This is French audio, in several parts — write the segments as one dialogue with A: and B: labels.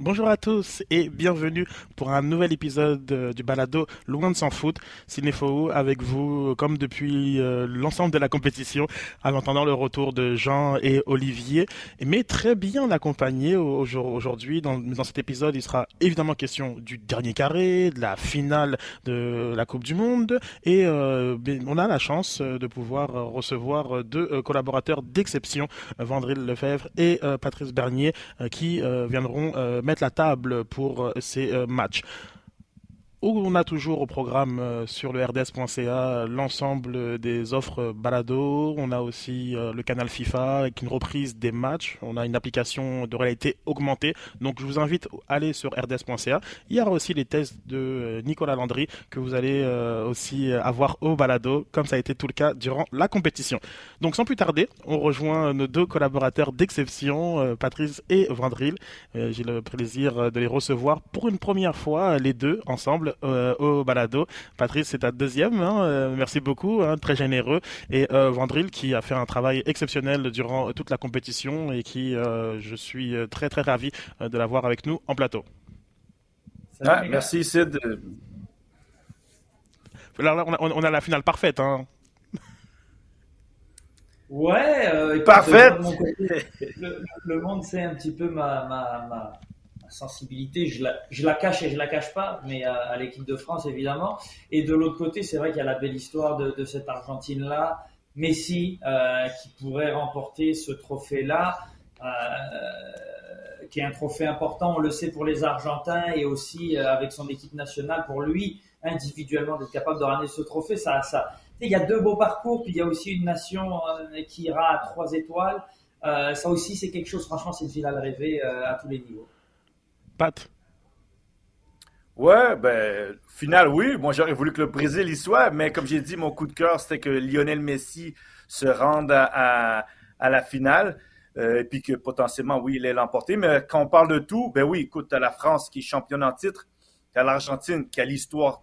A: Bonjour à tous et bienvenue pour un nouvel épisode euh, du balado Loin de s'en foutre. Cinefo avec vous comme depuis euh, l'ensemble de la compétition en attendant le retour de Jean et Olivier. Mais très bien accompagné aujourd'hui. Dans, dans cet épisode, il sera évidemment question du dernier carré, de la finale de la Coupe du Monde et euh, ben, on a la chance de pouvoir recevoir deux collaborateurs d'exception, Vandril Lefebvre et Patrice Bernier, qui viendront mettre la table pour euh, ces euh, matchs on a toujours au programme euh, sur le rds.ca l'ensemble des offres balado. On a aussi euh, le canal FIFA avec une reprise des matchs. On a une application de réalité augmentée. Donc je vous invite à aller sur rds.ca. Il y aura aussi les tests de euh, Nicolas Landry que vous allez aussi avoir au balado, comme ça a été tout le cas durant la compétition. Donc sans plus tarder, on rejoint nos deux collaborateurs d'exception, Patrice et Vandril. J'ai le plaisir de les recevoir pour une première fois, les deux ensemble euh, au balado. Patrice, c'est ta deuxième. Hein, euh, merci beaucoup, hein, très généreux. Et euh, Vandril qui a fait un travail exceptionnel durant toute la compétition et qui, je suis très très ravi de l'avoir avec nous en plateau.
B: Ah, merci Sid.
A: Là, on, a, la finale parfaite. Hein.
C: Ouais,
B: parfaite.
C: le, monde sait un petit peu ma, ma sensibilité, je la, cache et je la cache pas, mais à, l'équipe de France évidemment. Et de l'autre côté, c'est vrai qu'il y a la belle histoire de, cette Argentine-là, Messi, euh, qui pourrait remporter ce trophée-là, euh, qui est un trophée important, on le sait pour les Argentins et aussi euh, avec son équipe nationale, pour lui individuellement d'être capable de ramener ce trophée. Ça, ça, il y a deux beaux parcours, puis il y a aussi une nation qui ira à trois étoiles. Ça aussi, c'est quelque chose, franchement, c'est une finale rêvée à tous les niveaux.
A: Pat?
B: Ouais, ben, final, oui. Moi, j'aurais voulu que le Brésil y soit, mais comme j'ai dit, mon coup de cœur, c'était que Lionel Messi se rende à, la finale. Euh, et puis que potentiellement, oui, il est l'emporté. Mais quand on parle de tout, ben oui, écoute, as la France qui est championne en titre, as l'Argentine qui a l'histoire,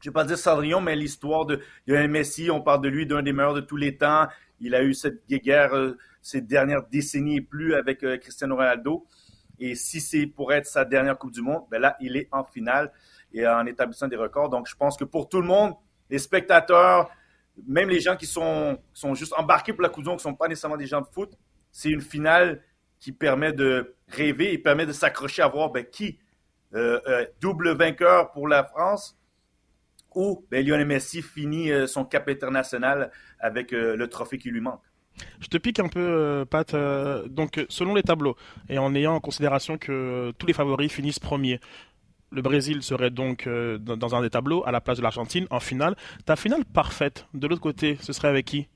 B: je vais pas dire Cendrillon, mais l'histoire de Lionel Messi, on parle de lui, d'un des meilleurs de tous les temps. Il a eu cette guerre euh, ces dernières décennies et plus avec euh, Cristiano Ronaldo. Et si c'est pour être sa dernière Coupe du Monde, ben là, il est en finale et en établissant des records. Donc, je pense que pour tout le monde, les spectateurs, même les gens qui sont, sont juste embarqués pour la Coupe du Monde, qui ne sont pas nécessairement des gens de foot, c'est une finale qui permet de rêver et permet de s'accrocher à voir ben, qui euh, euh, double vainqueur pour la France ou ben, Lionel Messi finit euh, son cap international avec le trophée qui lui manque.
A: Je te pique un peu, euh, Pat. Euh, donc, selon les tableaux, et en ayant en considération que tous les favoris finissent premiers, le Brésil serait donc euh, dans un des tableaux à la place de l'Argentine en finale. Ta finale parfaite, de l'autre côté, ce serait avec qui?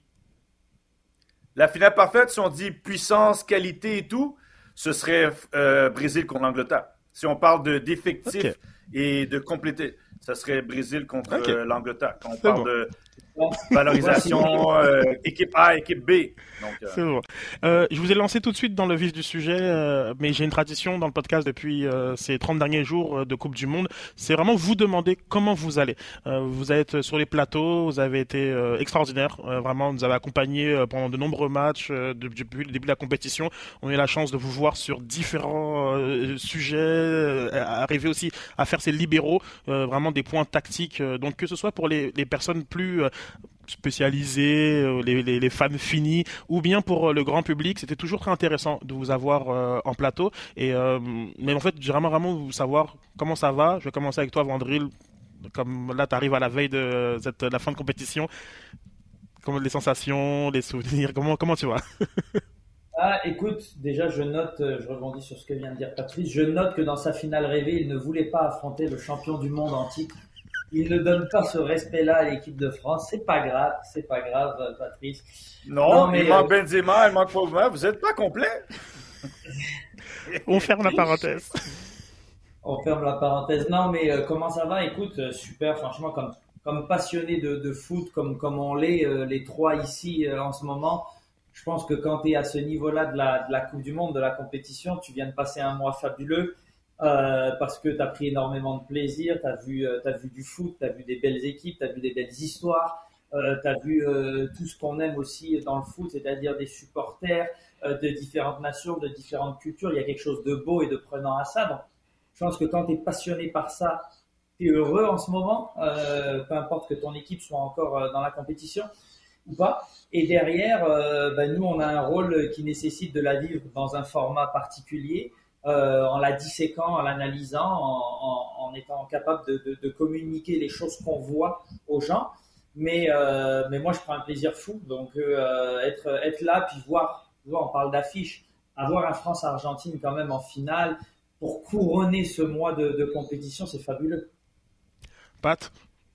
B: La finale parfaite, si on dit puissance, qualité et tout, ce serait Brésil contre l'Angleterre. Si on parle d'effectifs et de compléter, ce serait Brésil contre l'Angleterre. Quand on parle de Valorisation euh, équipe A, équipe B.
A: C'est bon. Euh, je vous ai lancé tout de suite dans le vif du sujet, euh, mais j'ai une tradition dans le podcast depuis ces 30 derniers jours de Coupe du Monde. C'est vraiment vous demander comment vous allez. vous êtes sur les plateaux, vous avez été extraordinaire. vraiment, vous avez accompagné pendant de nombreux matchs depuis le début de la compétition. On a eu la chance de vous voir sur différents sujets, arriver aussi à faire ces libéraux, vraiment des points tactiques. donc que ce soit pour les personnes plus spécialisés, euh, les, fans finis, ou bien pour euh, le grand public. C'était toujours très intéressant de vous avoir euh, en plateau. Et, mais en fait, j'aimerais vraiment vous savoir comment ça va. Je vais commencer avec toi, Vandril. Comme là, tu arrives à la veille de la fin de compétition. Comment les sensations, les souvenirs, comment, comment tu vas?
C: Ah, écoute, déjà, je note, je rebondis sur ce que vient de dire Patrice, je note que dans sa finale rêvée, il ne voulait pas affronter le champion du monde en titre il ne donne pas ce respect-là à l'équipe de France. C'est pas grave, c'est pas grave, Patrice.
B: Non, mais il manque euh, Benzema, il manque Pogba. Vous n'êtes pas complet.
A: On ferme la parenthèse.
C: On ferme la parenthèse. Non, mais euh, comment ça va? Écoute, euh, super, franchement, comme, comme passionné de, foot, comme, comme on l'est, les trois ici en ce moment, je pense que quand tu es à ce niveau-là de la, de la Coupe du Monde, de la compétition, tu viens de passer un mois fabuleux. Euh, parce que tu as pris énormément de plaisir, tu as, vu, euh, vu du foot, tu as vu des belles équipes, tu as vu des belles histoires. Euh, tu as vu euh, tout ce qu'on aime aussi dans le foot, c'est-à-dire des supporters de différentes nations, de différentes cultures. Il y a quelque chose de beau et de prenant à ça. Donc, je pense que quand tu es passionné par ça, tu es heureux en ce moment, peu importe que ton équipe soit encore dans la compétition ou pas. Et derrière, ben, nous, on a un rôle qui nécessite de la vivre dans un format particulier. En la disséquant, en l'analysant, en, étant capable de, de communiquer les choses qu'on voit aux gens. Mais, euh, moi, je prends un plaisir fou. Donc, euh, être, là, puis voir, on parle d'affiche, avoir un France-Argentine quand même en finale pour couronner ce mois de, compétition, c'est fabuleux.
A: Pat,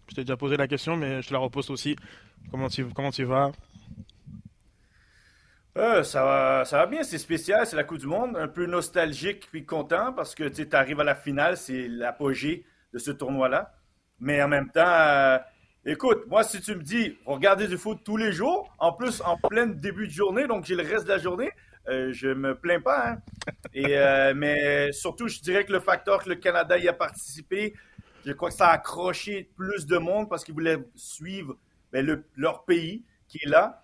A: je t'ai déjà posé la question, mais je te la repose aussi. Comment tu, comment tu vas?
B: Euh, ça, va, ça va bien, c'est spécial, c'est la Coupe du Monde, un peu nostalgique puis content parce que tu arrives à la finale, c'est l'apogée de ce tournoi-là. Mais en même temps, Écoute, moi, si tu me dis, regarder du foot tous les jours, en plus en plein début de journée, donc j'ai le reste de la journée, euh, je me plains pas. Hein. Et, euh, mais surtout, je dirais que le facteur que le Canada y a participé, je crois que ça a accroché plus de monde parce qu'ils voulaient suivre ben, leur pays qui est là.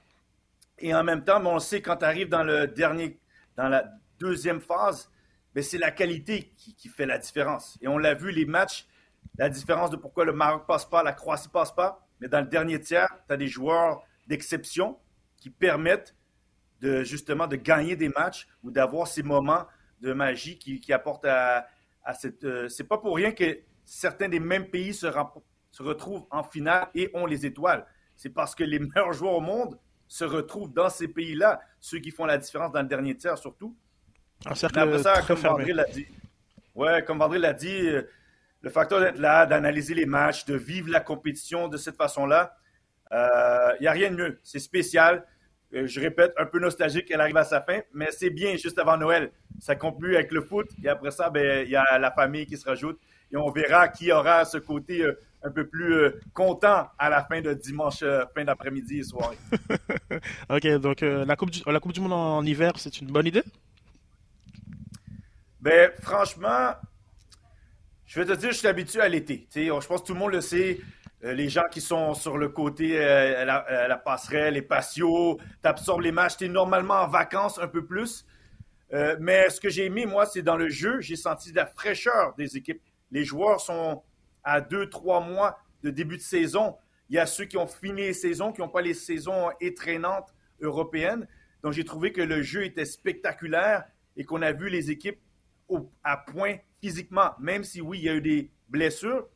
B: Et en même temps, on sait quand tu arrives dans le dernier, dans la deuxième phase, ben, c'est la qualité qui, qui fait la différence. Et on l'a vu, les matchs la différence de pourquoi le Maroc passe pas, la Croatie passe pas. Mais dans le dernier tiers, tu as des joueurs d'exception qui permettent de justement de gagner des matchs ou d'avoir ces moments de magie qui, apportent à, cette. Euh, c'est pas pour rien que certains des mêmes pays se, se retrouvent en finale et ont les étoiles. C'est parce que les meilleurs joueurs au monde se retrouvent dans ces pays-là, ceux qui font la différence dans le dernier tiers surtout.
A: Un cercle Après ça,
B: comme Vandré l'a dit. Ouais, comme Vandré l'a dit, euh, le facteur d'être là, d'analyser les matchs, de vivre la compétition de cette façon-là, il euh, n'y a rien de mieux. C'est spécial. Euh, je répète, un peu nostalgique, elle arrive à sa fin, mais c'est bien juste avant Noël. Ça conclut avec le foot et après ça, ben, il y a la famille qui se rajoute et on verra qui aura ce côté euh, un peu plus content à la fin de dimanche, fin d'après-midi et soirée.
A: ok, donc la, coupe du, la Coupe du Monde en hiver, c'est une bonne idée?
B: Ben, franchement, je vais te dire, je suis habitué à l'été. Je pense que tout le monde le sait. Euh, les gens qui sont sur le côté, euh, la, passerelle, les patios, tu absorbes les matchs, tu es normalement en vacances un peu plus. Euh, mais ce que j'ai aimé, moi, c'est dans le jeu, j'ai senti la fraîcheur des équipes. Les joueurs sont à deux, trois mois de début de saison. Il y a ceux qui ont fini les saisons, qui n'ont pas les saisons étreignantes européennes. Donc, j'ai trouvé que le jeu était spectaculaire et qu'on a vu les équipes à point physiquement, même si oui, il y a eu des blessures,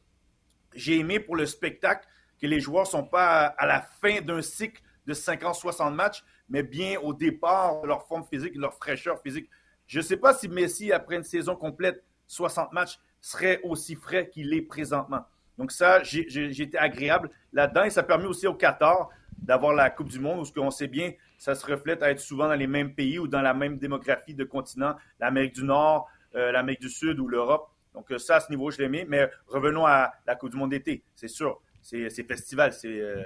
B: j'ai aimé pour le spectacle que les joueurs ne sont pas à la fin d'un cycle de 50-60 matchs, mais bien au départ de leur forme physique, de leur fraîcheur physique. Je ne sais pas si Messi, après une saison complète, 60 matchs, serait aussi frais qu'il est présentement. Donc ça, j'ai été agréable là-dedans et ça permet aussi au Qatar d'avoir la Coupe du Monde où ce qu'on sait bien, ça se reflète à être souvent dans les mêmes pays ou dans la même démographie de continent, l'Amérique du Nord, euh, l'Amérique du Sud ou l'Europe. Donc euh, ça, à ce niveau, je l'aimais. Mais revenons à la Coupe du Monde d'été. C'est sûr, c'est festival, c'est euh,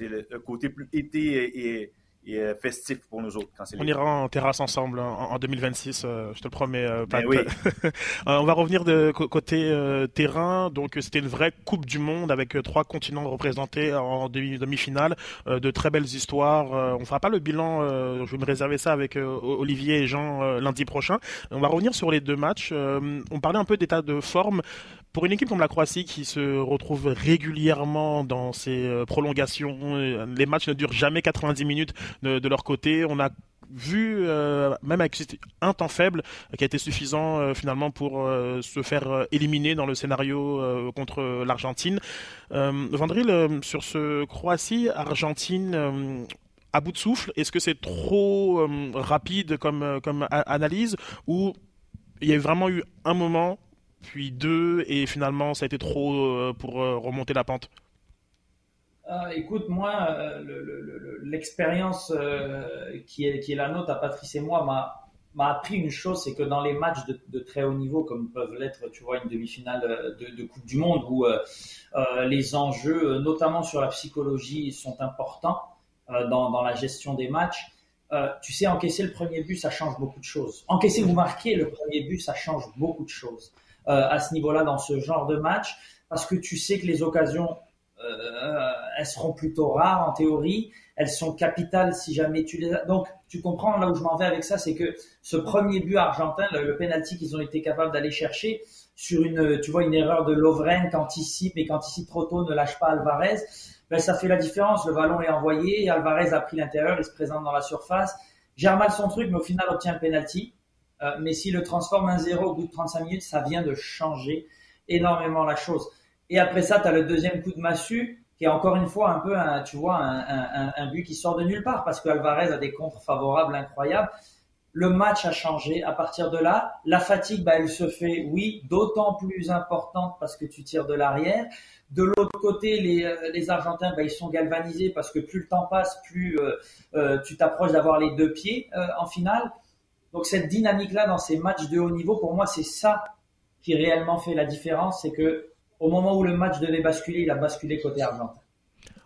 B: le côté plus été et, et euh, festif pour nous autres. Quand
A: on ira en terrasse ensemble en, 2026, euh, je te le promets. Euh,
B: ben oui.
A: on va revenir de côté terrain. Donc c'était une vraie Coupe du Monde avec trois continents représentés en demi-finale, de très belles histoires. on fera pas le bilan. je vais me réserver ça avec Olivier et Jean lundi prochain. On va revenir sur les deux matchs. on parlait un peu d'état de forme. Pour une équipe comme la Croatie qui se retrouve régulièrement dans ses euh, prolongations, euh, les matchs ne durent jamais 90 minutes de, leur côté. On a vu, euh, même avec un temps faible, qui a été suffisant finalement pour se faire éliminer dans le scénario contre l'Argentine. Vandril, sur ce Croatie-Argentine, à bout de souffle, est-ce que c'est trop rapide comme, comme analyse ou il y a vraiment eu un moment puis deux, et finalement ça a été trop euh, pour euh, remonter la pente
C: euh, écoute, moi, l'expérience qui, est, la nôtre à Patrice et moi m'a appris une chose, c'est que dans les matchs de, très haut niveau, comme peuvent l'être, tu vois, une demi-finale de, Coupe du Monde, où les enjeux, notamment sur la psychologie, sont importants dans, dans, la gestion des matchs, tu sais, encaisser le premier but, ça change beaucoup de choses. Encaisser ou marquer le premier but, ça change beaucoup de choses. Euh, à ce niveau-là dans ce genre de match parce que tu sais que les occasions, euh, elles seront plutôt rares en théorie. Elles sont capitales si jamais tu les as. Donc, tu comprends là où je m'en vais avec ça, c'est que ce premier but argentin, le, penalty qu'ils ont été capables d'aller chercher sur une, tu vois, une erreur de Lovren qui anticipe et qui anticipe trop tôt, ne lâche pas Alvarez. Ben, ça fait la différence. Le ballon est envoyé, Alvarez a pris l'intérieur, il se présente dans la surface. Gère mal son truc, mais au final obtient un penalty. Euh, mais s'il le transforme 1-0 au bout de 35 minutes, ça vient de changer énormément la chose. Et après ça, tu as le deuxième coup de massue, qui est encore une fois un peu, un, tu vois, un, but qui sort de nulle part, parce que Alvarez a des contres favorables incroyables. Le match a changé à partir de là. La fatigue, bah, elle se fait, oui, d'autant plus importante parce que tu tires de l'arrière. De l'autre côté, les, euh, Argentins, bah, ils sont galvanisés parce que plus le temps passe, plus euh, tu t'approches d'avoir les deux pieds en finale. Donc cette dynamique-là dans ces matchs de haut niveau, pour moi, c'est ça qui réellement fait la différence, c'est que au moment où le match devait basculer, il a basculé côté argentin.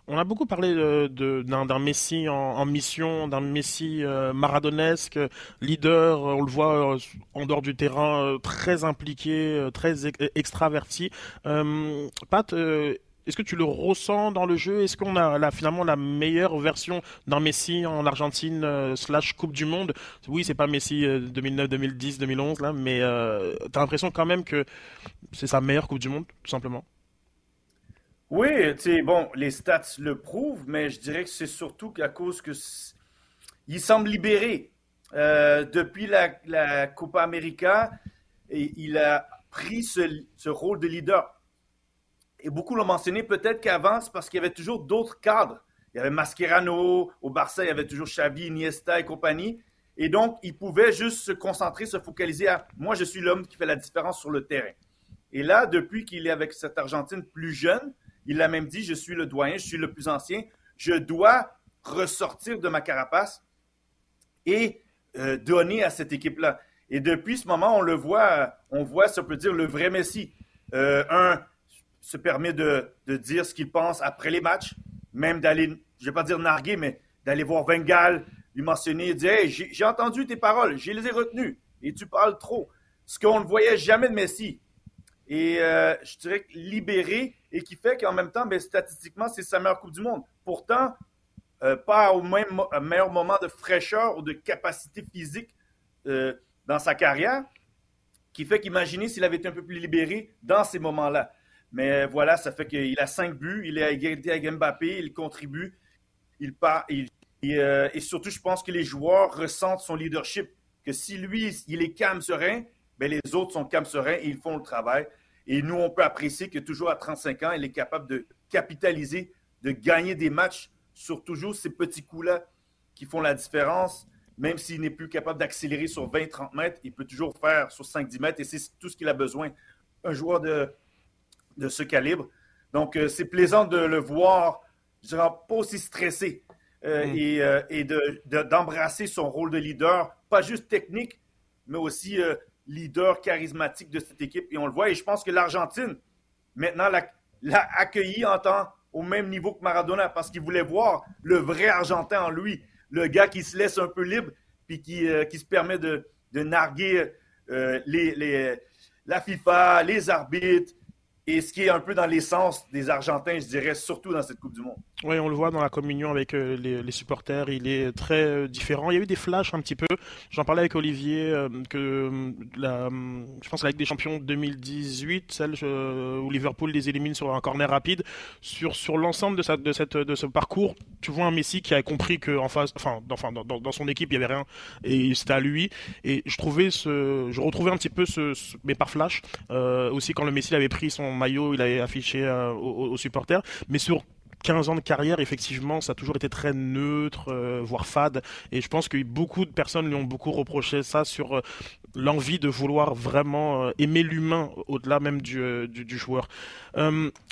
A: On a beaucoup parlé d'un Messi en, mission, d'un Messi euh, maradonesque, leader, on le voit euh, en dehors du terrain, euh, très impliqué, très extraverti. Pat, est-ce que tu le ressens dans le jeu? Est-ce qu'on a finalement la meilleure version d'un Messi en Argentine slash Coupe du Monde? Oui, c'est pas Messi 2009, 2010, 2011 là, mais tu as l'impression quand même que c'est sa meilleure Coupe du Monde, tout simplement?
B: Oui, bon, les stats le prouvent, mais je dirais que c'est surtout à cause que il semble libéré. Euh, depuis la, Copa América, il a pris ce, rôle de leader. Et beaucoup l'ont mentionné, peut-être qu'avant, c'est parce qu'il y avait toujours d'autres cadres. Il y avait Mascherano, au Barça, il y avait toujours Xavi, Iniesta et compagnie. Et donc, il pouvait juste se concentrer, se focaliser à moi, je suis l'homme qui fait la différence sur le terrain. Et là, depuis qu'il est avec cette Argentine plus jeune, il l'a même dit, je suis le doyen, je suis le plus ancien, je dois ressortir de ma carapace et euh, donner à cette équipe-là. Et depuis ce moment, on le voit, on voit, ça peut dire, le vrai Messi. Euh, un se permet de, dire ce qu'il pense après les matchs, même d'aller, je ne vais pas dire narguer, mais d'aller voir Vengal, lui mentionner, dire hey, j'ai entendu tes paroles, je les ai retenues, et tu parles trop. Ce qu'on ne voyait jamais de Messi. Et euh, je dirais libéré, et qui fait qu'en même temps, ben, statistiquement, c'est sa meilleure Coupe du Monde. Pourtant, euh, pas au même meilleur moment de fraîcheur ou de capacité physique euh, dans sa carrière, qui fait qu'imaginez s'il avait été un peu plus libéré dans ces moments-là. Mais voilà, ça fait qu'il a cinq buts, il est à égalité avec Mbappé, il contribue, il part, il, euh, et surtout, je pense que les joueurs ressentent son leadership, que si lui, il est calme, serein, ben les autres sont calmes, sereins et ils font le travail. Et nous, on peut apprécier que toujours à 35 ans, il est capable de capitaliser, de gagner des matchs sur toujours ces petits coups-là qui font la différence. Même s'il n'est plus capable d'accélérer sur 20-30 mètres, il peut toujours faire sur 5-10 mètres et c'est tout ce qu'il a besoin. Un joueur de, de ce calibre. Donc, euh, c'est plaisant de le voir, je dirais, pas aussi stressé euh, mm. et, euh, et d'embrasser de, son rôle de leader, pas juste technique, mais aussi leader charismatique de cette équipe. Et on le voit. Et je pense que l'Argentine, maintenant, l'a accueilli en temps au même niveau que Maradona parce qu'il voulait voir le vrai Argentin en lui. Le gars qui se laisse un peu libre puis qui, qui se permet de, de narguer les, les, la FIFA, les arbitres, et ce qui est un peu dans l'essence des Argentins, je dirais, surtout dans cette Coupe du Monde.
A: Oui, on le voit dans la communion avec euh, les, supporters, il est très euh, différent. Il y a eu des flashs un petit peu. J'en parlais avec Olivier, euh, que la, je pense avec des champions 2018, celle où Liverpool les élimine sur un corner rapide. Sur, sur l'ensemble de, cette, de ce parcours, tu vois un Messi qui a compris qu'en face, enfin, enfin dans, dans, son équipe, il n'y avait rien et c'était à lui. Et je trouvais ce, je retrouvais un petit peu ce, mais par flash, aussi quand le Messi avait pris son maillot, il avait affiché euh, aux, supporters. Mais sur 15 ans de carrière, effectivement, ça a toujours été très neutre, euh, voire fade. Et je pense que beaucoup de personnes lui ont beaucoup reproché ça sur euh, l'envie de vouloir vraiment aimer l'humain au-delà même du, du, joueur.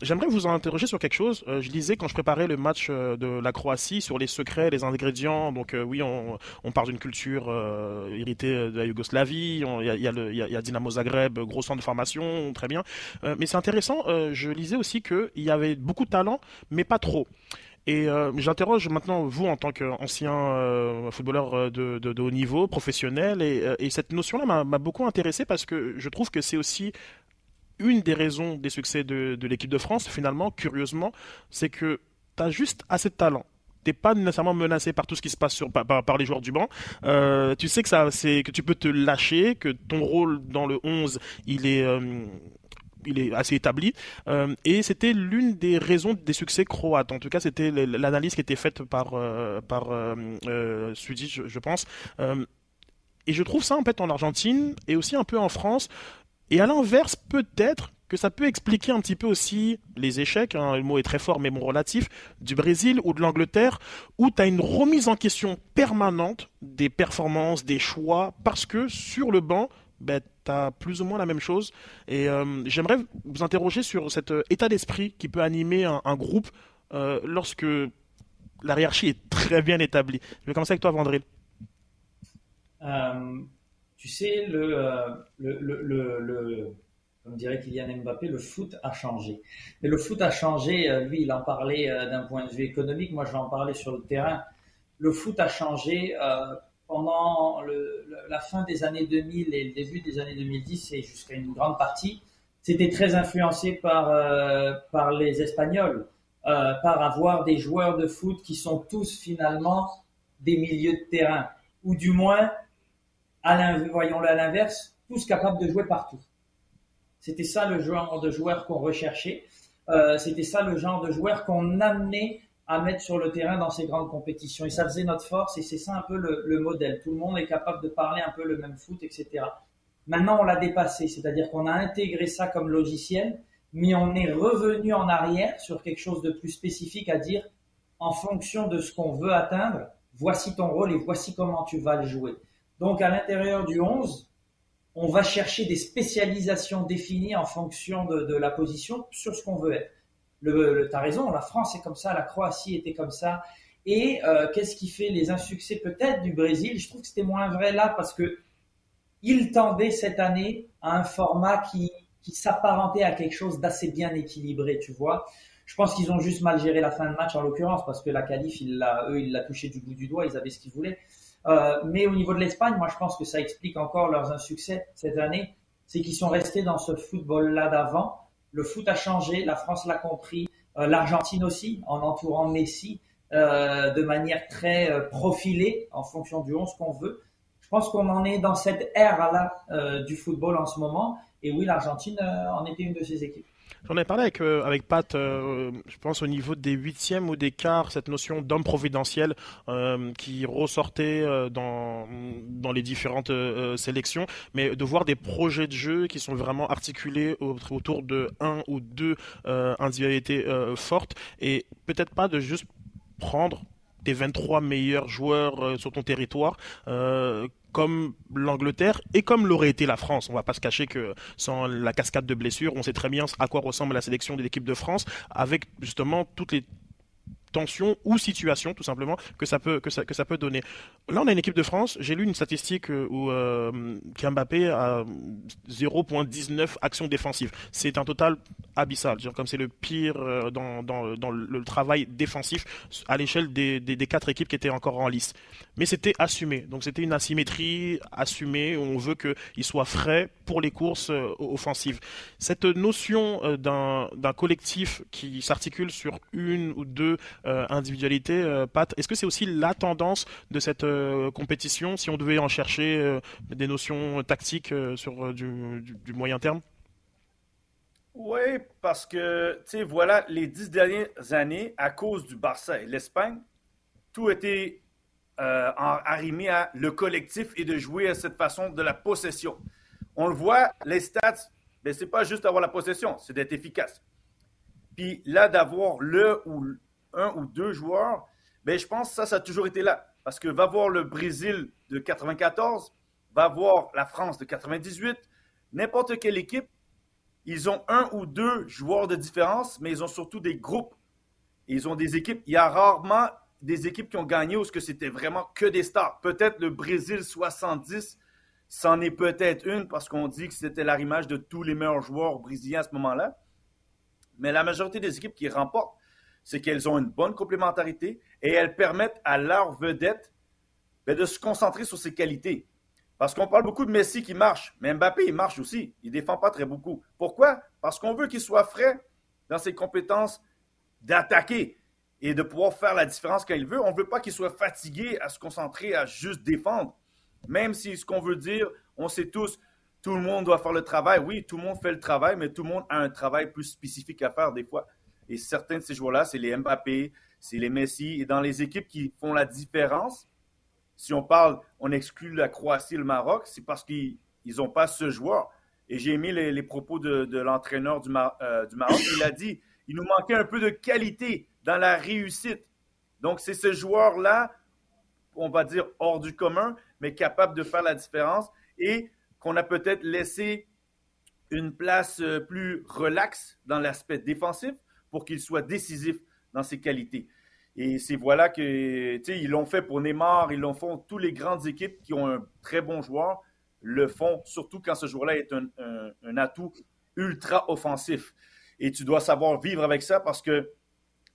A: J'aimerais vous interroger sur quelque chose. je lisais quand je préparais le match de la Croatie sur les secrets, les ingrédients. Donc oui, on, on parle d'une culture héritée de la Yougoslavie. Il y a, y, a y, a Dynamo Zagreb, gros centre de formation, très bien. mais c'est intéressant. je lisais aussi qu'il y avait beaucoup de talent, mais pas trop. Et euh, j'interroge maintenant vous en tant qu'ancien euh, footballeur euh, de, haut niveau, professionnel, et, et cette notion-là m'a beaucoup intéressé parce que je trouve que c'est aussi une des raisons des succès de, l'équipe de France, finalement, curieusement, c'est que tu as juste assez de talent t'es pas nécessairement menacé par tout ce qui se passe par, les joueurs du banc. Euh, tu sais que ça, que tu peux te lâcher, que ton rôle dans le 11, il est euh, il est assez établi. Euh, et c'était l'une des raisons des succès croates. En tout cas, c'était l'analyse qui était faite par, par euh, je, je, pense. et je trouve ça, en fait, en Argentine et aussi un peu en France. Et à l'inverse, peut-être que ça peut expliquer un petit peu aussi les échecs, hein, le mot est très fort mais mon relatif, du Brésil ou de l'Angleterre, où tu as une remise en question permanente des performances, des choix, parce que sur le banc, ben, tu as plus ou moins la même chose. Et euh, j'aimerais vous interroger sur cet euh, état d'esprit qui peut animer un, groupe euh, lorsque la hiérarchie est très bien établie. Je vais commencer avec toi, Vandril.
C: tu sais, le, le, le comme dirait Kylian Mbappé, le foot a changé. Mais le foot a changé, lui, il en parlait d'un point de vue économique, moi je vais en sur le terrain. Le foot a changé pendant la fin des années 2000 et le début des années 2010 et jusqu'à une grande partie. C'était très influencé par, par les Espagnols, par avoir des joueurs de foot qui sont tous finalement des milieux de terrain, ou du moins, voyons-le à l'inverse, tous capables de jouer partout. C'était ça le genre de joueur qu'on recherchait. Euh, c'était ça le genre de joueur qu'on amenait à mettre sur le terrain dans ces grandes compétitions. Et ça faisait notre force et c'est ça un peu le, modèle. Tout le monde est capable de parler un peu le même foot, etc. Maintenant, on l'a dépassé, c'est-à-dire qu'on a intégré ça comme logiciel, mais on est revenu en arrière sur quelque chose de plus spécifique à dire, en fonction de ce qu'on veut atteindre, voici ton rôle et voici comment tu vas le jouer. Donc, à l'intérieur du 11, on va chercher des spécialisations définies en fonction de, la position sur ce qu'on veut être. Le, as raison, la France est comme ça, la Croatie était comme ça. Et euh, qu'est-ce qui fait les insuccès peut-être du Brésil? Je trouve que c'était moins vrai là parce que il tendait cette année à un format qui, qui s'apparentait à quelque chose d'assez bien équilibré, tu vois. Je pense qu'ils ont juste mal géré la fin de match en l'occurrence parce que la qualif, il eux, ils l'a touché du bout du doigt, ils avaient ce qu'ils voulaient. Euh, mais au niveau de l'Espagne, moi je pense que ça explique encore leurs insuccès cette année, c'est qu'ils sont restés dans ce football-là d'avant. Le foot a changé, la France l'a compris, euh, l'Argentine aussi, en entourant Messi euh, de manière très euh, profilée en fonction du 11 qu'on veut. Je pense qu'on en est dans cette ère-là du football en ce moment. Et oui, l'Argentine en était une de ces équipes.
A: J'en ai parlé avec, euh, avec Pat, euh, je pense au niveau des huitièmes ou des quarts, cette notion d'homme providentiel euh, qui ressortait dans, dans les différentes sélections, mais de voir des projets de jeu qui sont vraiment articulés autour de un ou deux individualités fortes et peut-être pas de juste prendre tes 23 meilleurs joueurs sur ton territoire comme l'Angleterre et comme l'aurait été la France. On va pas se cacher que sans la cascade de blessures, on sait très bien à quoi ressemble la sélection de l'équipe de France avec justement toutes les tension ou situation tout simplement que ça peut que ça, que ça peut donner. Là, on a une équipe de France. J'ai lu une statistique euh, où euh, Mbappé a 0.19 actions défensives. C'est un total abyssal. comme c'est le pire euh, dans, dans, dans, le travail défensif à l'échelle des, des, des, quatre équipes qui étaient encore en lice. Mais c'était assumé. Donc c'était une asymétrie assumée. On veut qu'il soit frais pour les courses euh, offensives. Cette notion d'un collectif qui s'articule sur une ou deux individualité. Euh, Pat, est-ce que c'est aussi la tendance de cette euh, compétition si on devait en chercher des notions tactiques sur du, moyen terme?
B: Oui, parce que, tu sais, voilà, les dix dernières années, à cause du Barça et l'Espagne, tout était arrimé à le collectif et de jouer à cette façon de la possession. On le voit, les stats, mais c'est pas juste avoir la possession, c'est d'être efficace. Puis là, d'avoir le ou un ou deux joueurs, ben, je pense que ça, ça a toujours été là. Parce que va voir le Brésil de 94, va voir la France de 98, n'importe quelle équipe, ils ont un ou deux joueurs de différence, mais ils ont surtout des groupes. Ils ont des équipes. Il y a rarement des équipes qui ont gagné où c'était vraiment que des stars. Peut-être le Brésil 70, c'en est peut-être une parce qu'on dit que c'était l'arrimage de tous les meilleurs joueurs brésiliens à ce moment-là. Mais la majorité des équipes qui remportent, c'est qu'elles ont une bonne complémentarité et elles permettent à leur vedette ben, de se concentrer sur ses qualités. Parce qu'on parle beaucoup de Messi qui marche, mais Mbappé, il marche aussi. Il ne défend pas très beaucoup. Pourquoi? Parce qu'on veut qu'il soit frais dans ses compétences d'attaquer. et de pouvoir faire la différence quand il veut. On ne veut pas qu'il soit fatigué à se concentrer à juste défendre. Même si ce qu'on veut dire, on sait tous, tout le monde doit faire le travail. Oui, tout le monde fait le travail, mais tout le monde a un travail plus spécifique à faire des fois. Et certains de ces joueurs-là, c'est les Mbappé, c'est les Messi. Et dans les équipes qui font la différence, si on parle, on exclut la Croatie le Maroc, c'est parce qu'ils n'ont pas ce joueur. Et j'ai aimé les, propos de, l'entraîneur du, euh, du Maroc. Il a dit il nous manquait un peu de qualité dans la réussite. Donc, c'est ce joueur-là, on va dire hors du commun, mais capable de faire la différence et qu'on a peut-être laissé une place euh, plus relaxe dans l'aspect défensif pour qu'il soit décisif dans ses qualités. Et c'est voilà que, tu sais, ils l'ont fait pour Neymar, ils l'ont fait tous les grandes équipes qui ont un très bon joueur le font, surtout quand ce joueur-là est un, atout ultra offensif. Et tu dois savoir vivre avec ça parce que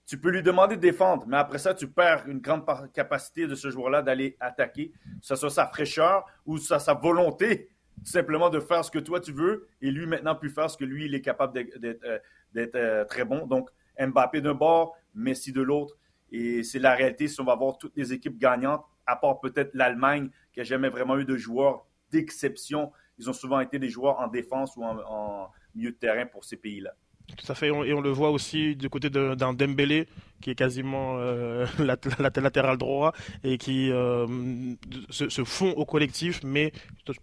B: tu peux lui demander de défendre, mais après ça, tu perds une grande capacité de ce joueur-là d'aller attaquer, que ce soit sa fraîcheur ou sa volonté simplement de faire ce que toi tu veux et lui maintenant plus faire ce que lui il est capable d'être euh, euh, très bon. Donc Mbappé d'un bord, Messi de l'autre. Et c'est la réalité si on va avoir toutes les équipes gagnantes, à part peut-être l'Allemagne qui n'a jamais vraiment eu de joueurs d'exception. Ils ont souvent été des joueurs en défense ou en milieu de terrain pour ces pays-là.
A: Tout à fait, et on le voit aussi du côté d'un Dembélé qui est quasiment euh, latéral droit et qui euh, se, fond au collectif, mais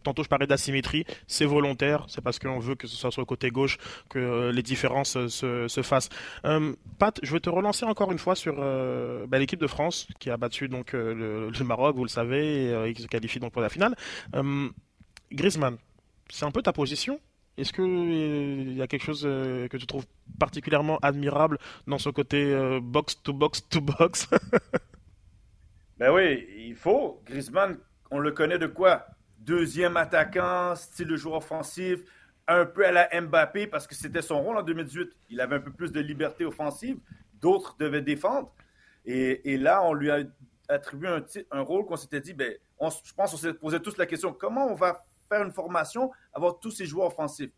A: tantôt je parlais d'asymétrie, c'est volontaire, c'est parce qu'on veut que ce soit sur le côté gauche que euh, les différences se, se fassent. Pat, je vais te relancer encore une fois sur bah, l'équipe de France qui a battu donc le, Maroc, vous le savez, et, qui se qualifie donc pour la finale. Griezmann, c'est un peu ta position? Est-ce qu'il euh, y a quelque chose euh, que tu trouves particulièrement admirable dans ce côté euh, box to box to box?
B: Ben oui, il faut. Griezmann, on le connaît de quoi? Deuxième attaquant, style de joueur offensif, un peu à la Mbappé parce que c'était son rôle en 2018. Il avait un peu plus de liberté offensive, d'autres devaient défendre. Et, là, on lui a attribué un, rôle qu'on s'était dit, ben, je pense qu'on s'est posé tous la question comment on va faire une formation, avoir tous ces joueurs offensifs.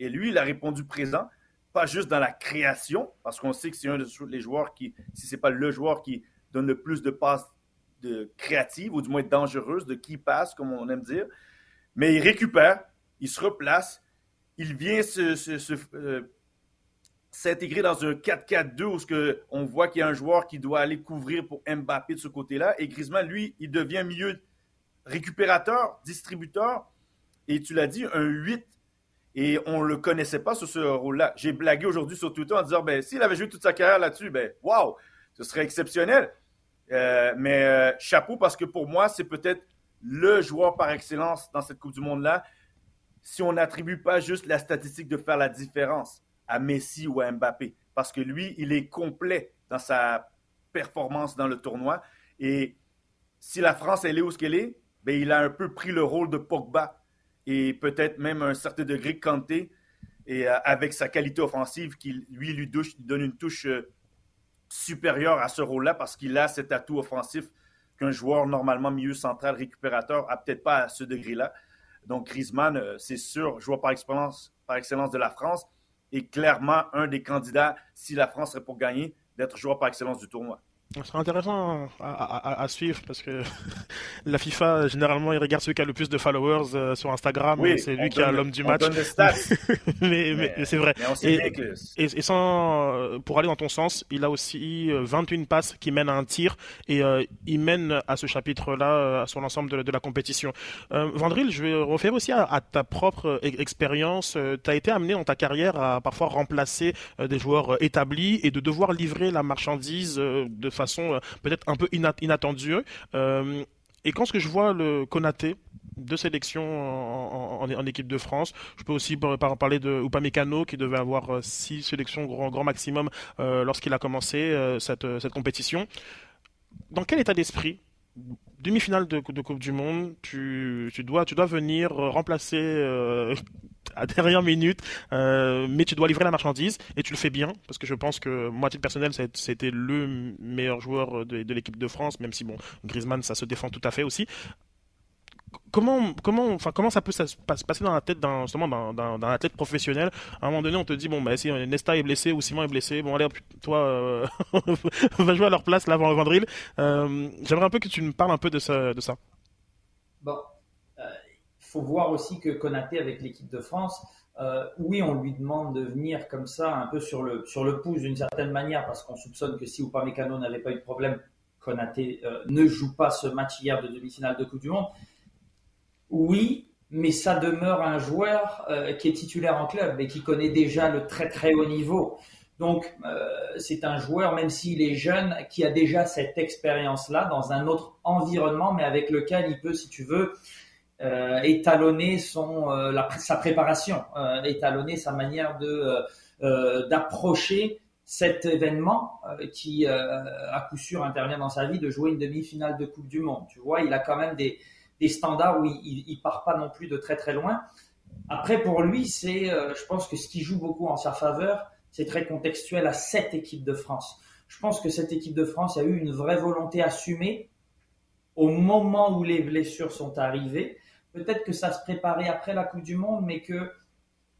B: Et lui, il a répondu présent, pas juste dans la création, parce qu'on sait que c'est un des joueurs qui, si ce n'est pas le joueur qui donne le plus de passes de créatives, ou du moins dangereuses, de qui passe, comme on aime dire, mais il récupère, il se replace, il vient euh, s'intégrer dans un 4-4-2 où ce on voit qu'il y a un joueur qui doit aller couvrir pour Mbappé de ce côté-là. Et Griezmann, lui, il devient milieu récupérateur, distributeur, et tu l'as dit, un 8. Et on ne le connaissait pas sur ce rôle-là. J'ai blagué aujourd'hui sur Twitter en disant, ben, s'il avait joué toute sa carrière là-dessus, ben, waouh, ce serait exceptionnel. Euh, mais euh, chapeau parce que pour moi, c'est peut-être le joueur par excellence dans cette Coupe du Monde-là. Si on n'attribue pas juste la statistique de faire la différence à Messi ou à Mbappé, parce que lui, il est complet dans sa performance dans le tournoi. Et si la France, elle est où ce qu'elle est, ben, il a un peu pris le rôle de Pogba et peut-être même un certain degré Kanté, et euh, avec sa qualité offensive qui, lui, lui, donne une touche euh, supérieure à ce rôle-là parce qu'il a cet atout offensif qu'un joueur normalement milieu central récupérateur a peut-être pas à ce degré-là. Donc Griezmann, euh, c'est sûr, joueur par par excellence de la France, et clairement un des candidats, si la France serait pour gagner, d'être joueur par excellence du tournoi.
A: Ce sera intéressant à, suivre parce que la FIFA, généralement, il regarde celui qui a le plus de followers euh, sur Instagram. c'est lui qui a l'homme du match. mais, mais, c'est vrai. et, sans, euh, pour aller dans ton sens, il a aussi 21 euh, passes qui mènent à un tir et il mène à ce chapitre-là sur l'ensemble de, la compétition. Vandril, je vais refaire aussi à, ta propre expérience. tu as été amené dans ta carrière à parfois remplacer des joueurs établis et de devoir livrer la marchandise de façon euh, peut-être un peu inattendue. Euh, et quand ce que je vois le Konaté de sélection en, équipe de France. Je peux aussi parler de Upamecano qui devait avoir euh, six sélections grand, grand maximum lorsqu'il a commencé cette, cette, compétition. Dans quel état d'esprit demi-finale de, Coupe du Monde, tu, dois, venir remplacer à dernière minute, euh, mais tu dois livrer la marchandise et tu le fais bien parce que je pense que moi, à titre personnel, c'était le meilleur joueur de, l'équipe de France, même si bon, Griezmann, ça se défend tout à fait aussi. Comment, comment, enfin, comment ça peut se passer dans la tête d'un, justement, dans, la tête professionnelle À un moment donné, on te dit, bon, bah, si Nesta est blessé ou Simon est blessé, bon, allez, toi, euh, va jouer à leur place là avant le Vendril. Euh, j'aimerais un peu que tu me parles un peu de ça.
C: Bon, il faut voir aussi que Konaté avec l'équipe de France, oui, on lui demande de venir comme ça, un peu sur le, sur le pouce d'une certaine manière, parce qu'on soupçonne que si Upamecano n'avait pas eu de problème, Konaté ne joue pas ce match hier de demi-finale de Coupe du Monde. Oui, mais ça demeure un joueur euh, qui est titulaire en club et qui connaît déjà le très très haut niveau. Donc euh, c'est un joueur, même s'il est jeune, qui a déjà cette expérience-là dans un autre environnement, mais avec lequel il peut, si tu veux, euh, étalonner son, sa préparation, étalonner sa manière de d'approcher cet événement qui, à coup sûr, intervient dans sa vie, de jouer une demi-finale de Coupe du Monde. Tu vois, il a quand même des, des standards où il, il, part pas non plus de très très loin. Après, pour lui, c'est, euh, je pense que ce qui joue beaucoup en sa faveur, c'est très contextuel à cette équipe de France. Je pense que cette équipe de France a eu une vraie volonté assumée au moment où les blessures sont arrivées. Peut-être que ça se préparait après la Coupe du Monde, mais que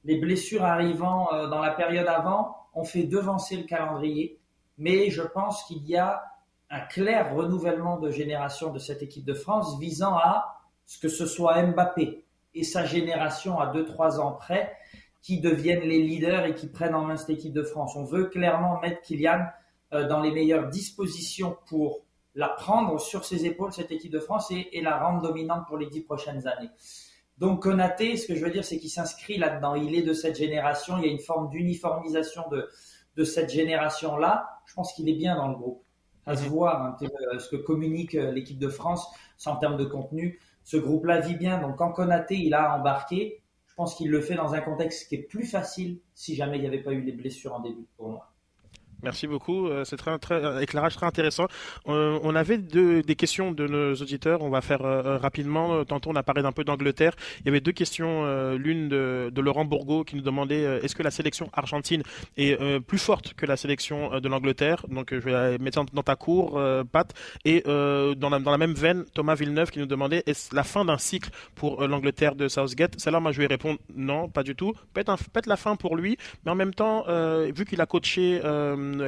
C: les blessures arrivant euh, dans la période avant ont fait devancer le calendrier. Mais je pense qu'il y a un clair renouvellement de génération de cette équipe de France visant à ce que ce soit Mbappé et sa génération à 2-3 ans près qui deviennent les leaders et qui prennent en main cette équipe de France. On veut clairement mettre Kylian euh, dans les meilleures dispositions pour la prendre sur ses épaules, cette équipe de France, et, la rendre dominante pour les dix prochaines années. Donc Konaté, ce que je veux dire, c'est qu'il s'inscrit là-dedans. Il est de cette génération, il y a une forme d'uniformisation de, de cette génération-là. Je pense qu'il est bien dans le groupe à se voir hein, euh, ce que communique euh, l'équipe de France en termes de contenu. Ce groupe-là vit bien, donc quand Konaté il a embarqué, je pense qu'il le fait dans un contexte qui est plus facile si jamais il n'y avait pas eu les blessures en début pour moi.
A: Merci beaucoup, euh, c'est très, très euh, éclairage très intéressant. Euh, on avait deux, des questions de nos auditeurs, on va faire rapidement. Tantôt on a parlé d'un peu d'Angleterre. Il y avait deux questions, l'une de, de, Laurent Bourgo qui nous demandait est-ce que la sélection argentine est plus forte que la sélection de l'Angleterre? Donc je vais la mettre dans ta cour, Pat. Et dans la, même veine, Thomas Villeneuve qui nous demandait est-ce la fin d'un cycle pour l'Angleterre de Southgate? Celle-là, moi je vais répondre non, pas du tout. Peut-être peut la fin pour lui, mais en même temps, vu qu'il a coaché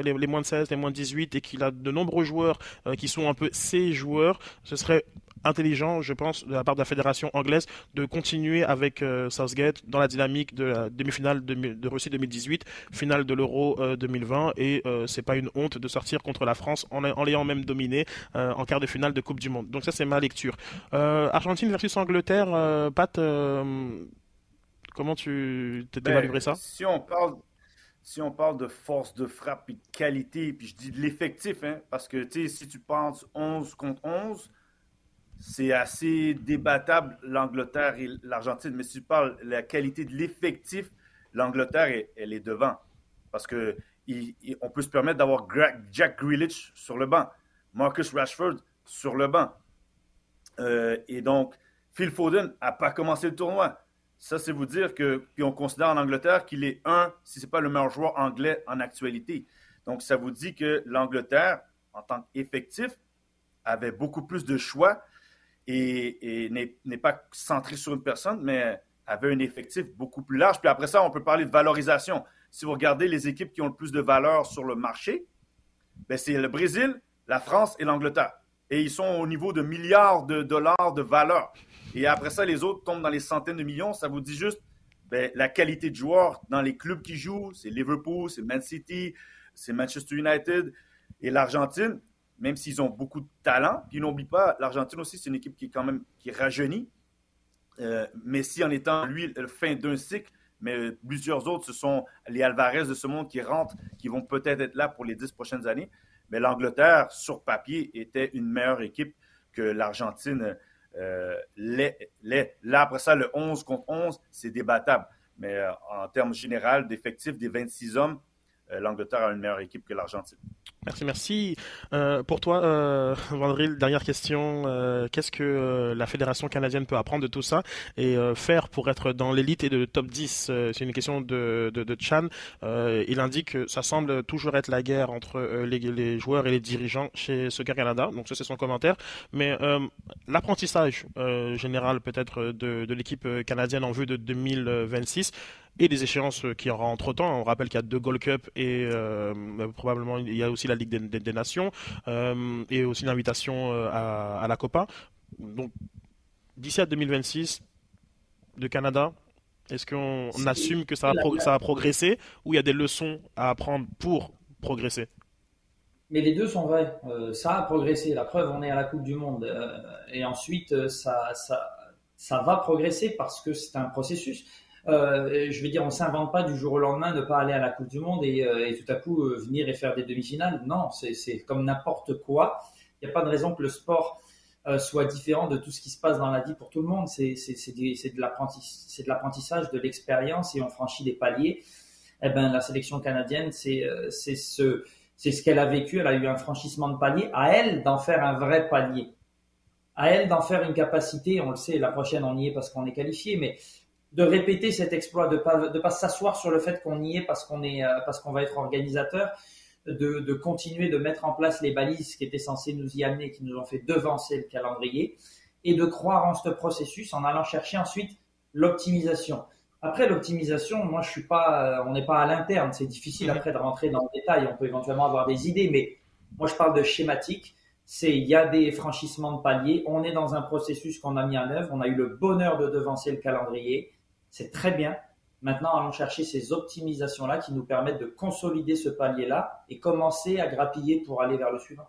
A: les, moins de 16, les moins de 18 et qu'il a de nombreux joueurs euh, qui sont un peu ses joueurs, ce serait intelligent, je pense, de la part de la fédération anglaise de continuer avec euh, Southgate dans la dynamique de la demi-finale de, Russie 2018, finale de l'Euro 2020 euh, et c'est pas une honte de sortir contre la France en, en l'ayant même dominé en quart de finale de Coupe du Monde. Donc ça c'est ma lecture. Argentine versus Angleterre, Pat, comment tu t'évaluerais ben, ça?
B: Si on parle si on parle de force de frappe et de qualité, puis je dis de l'effectif, hein, parce que si tu penses 11 contre 11, c'est assez débattable l'Angleterre et l'Argentine. Mais si tu parles de la qualité de l'effectif, l'Angleterre, elle, est devant. Parce que on peut se permettre d'avoir Jack Grealish sur le banc, Marcus Rashford sur le banc. Euh, et donc, Phil Foden n'a pas commencé le tournoi. Ça, c'est vous dire que, puis on considère en Angleterre qu'il est un, si ce n'est pas le meilleur joueur anglais en actualité. Donc, ça vous dit que l'Angleterre, en tant qu'effectif, avait beaucoup plus de choix et, n'est pas centré sur une personne, mais avait un effectif beaucoup plus large. Puis après ça, on peut parler de valorisation. Si vous regardez les équipes qui ont le plus de valeur sur le marché, ben, c'est le Brésil, la France et l'Angleterre. Et ils sont au niveau de milliards de dollars de valeur. Et après ça, les autres tombent dans les centaines de millions. Ça vous dit juste ben, la qualité de joueurs dans les clubs qui jouent. C'est Liverpool, c'est Man City, c'est Manchester United et l'Argentine, même s'ils ont beaucoup de talent. Puis n'oublie pas, l'Argentine aussi, c'est une équipe qui est quand même qui rajeunit. Euh, Messi en étant, lui, la fin d'un cycle, mais plusieurs autres, ce sont les Alvarez de ce monde qui rentrent, qui vont peut-être être là pour les dix prochaines années. Mais l'Angleterre, sur papier, était une meilleure équipe que l'Argentine euh, là, après ça, le 11 contre 11, c'est débattable. Mais euh, en termes généraux d'effectifs des 26 hommes, euh, l'Angleterre a une meilleure équipe que l'Argentine.
A: Merci, merci. Euh, pour toi, euh, Vandril, dernière question. Euh, qu'est-ce que euh, la Fédération canadienne peut apprendre de tout ça et faire pour être dans l'élite et de top 10 euh, C'est une question de, de, Chan. il indique que ça semble toujours être la guerre entre les, joueurs et les dirigeants chez Soccer Canada. Donc ça, c'est son commentaire. Mais l'apprentissage général peut-être de, de l'équipe canadienne en vue de 2026 et des échéances qui aura entre temps. On rappelle qu'il y a deux Gold Cup et probablement il y a aussi la Ligue des, des, des Nations euh, et aussi l'invitation euh, à, à, la Copa. Donc d'ici à 2026, de Canada, est-ce qu'on on assume que ça va, ça va progresser ou il y a des leçons à apprendre pour progresser?
C: Mais les deux sont vrais. Euh, ça a progressé. La preuve, on est à la Coupe du Monde. Euh, et ensuite, ça, ça, ça va progresser parce que c'est un processus. Euh, je veux dire, on s'invente pas du jour au lendemain de pas aller à la Coupe du Monde et, euh, tout à coup euh, venir et faire des demi-finales. Non, c'est comme n'importe quoi. Il n'y a pas de raison que le sport soit différent de tout ce qui se passe dans la vie pour tout le monde. C'est de l'apprentissage, de l'expérience et on franchit des paliers. Eh ben, la sélection canadienne, c'est ce, ce qu'elle a vécu. Elle a eu un franchissement de palier. À elle d'en faire un vrai palier. À elle d'en faire une capacité. On le sait, la prochaine on y est parce qu'on est qualifié, mais de répéter cet exploit, de pas de pas s'asseoir sur le fait qu'on y est parce qu'on est euh, parce qu'on va être organisateur, de, de, continuer de mettre en place les balises qui étaient censées nous y amener, qui nous ont fait devancer le calendrier, et de croire en ce processus en allant chercher ensuite l'optimisation. Après l'optimisation, moi je suis pas, euh, on n'est pas à l'interne, c'est difficile mmh. après de rentrer dans le détail. On peut éventuellement avoir des idées, mais moi je parle de schématique. C'est il y a des franchissements de paliers, on est dans un processus qu'on a mis en œuvre, on a eu le bonheur de devancer le calendrier c'est très bien. Maintenant, allons chercher ces optimisations-là qui nous permettent de consolider ce palier-là et commencer à grappiller pour aller vers le suivant.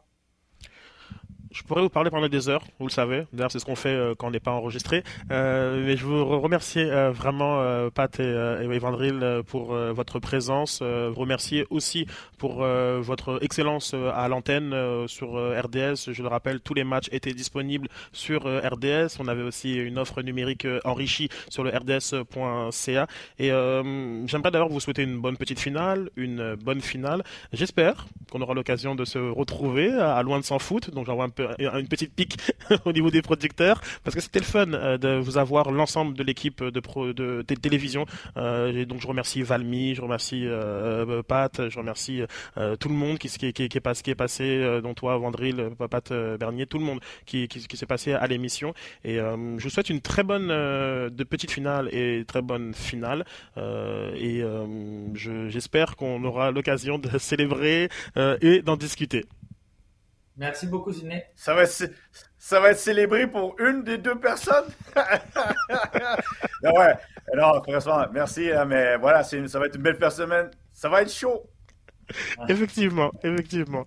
A: Je pourrais vous parler pendant des heures, vous le savez. D'ailleurs, c'est ce qu'on fait euh, quand on n'est pas enregistré. Euh, mais je vous remercier euh, vraiment, Pat et, et Vandril, pour votre présence. vous remercier aussi pour votre excellence à l'antenne sur RDS. Je le rappelle, tous les matchs étaient disponibles sur RDS. On avait aussi une offre numérique enrichie sur le rds.ca. Et j'aimerais d'ailleurs vous souhaiter une bonne petite finale, une bonne finale. J'espère qu'on aura l'occasion de se retrouver à, loin de s'en foot. Donc j'envoie un peu une petite pique au niveau des producteurs parce que c'était le fun euh, de vous avoir l'ensemble de l'équipe de, télévision. Euh, donc je remercie Valmy, je remercie euh, Pat, je remercie euh, tout le monde qui, qui, qui, est, passé, euh, dont toi, Vandril, Pat Bernier, tout le monde qui, qui, qui s'est passé à l'émission. Et je vous souhaite une très bonne de petite finale et très bonne finale. et j'espère qu'on aura l'occasion de célébrer et d'en discuter.
C: Merci beaucoup, Sidney.
B: Ça va, être, ça va être célébré pour une des deux personnes? non, ouais. Non, franchement, merci, hein, mais voilà, une, ça va être une belle semaine. Ça va être chaud.
A: effectivement, effectivement.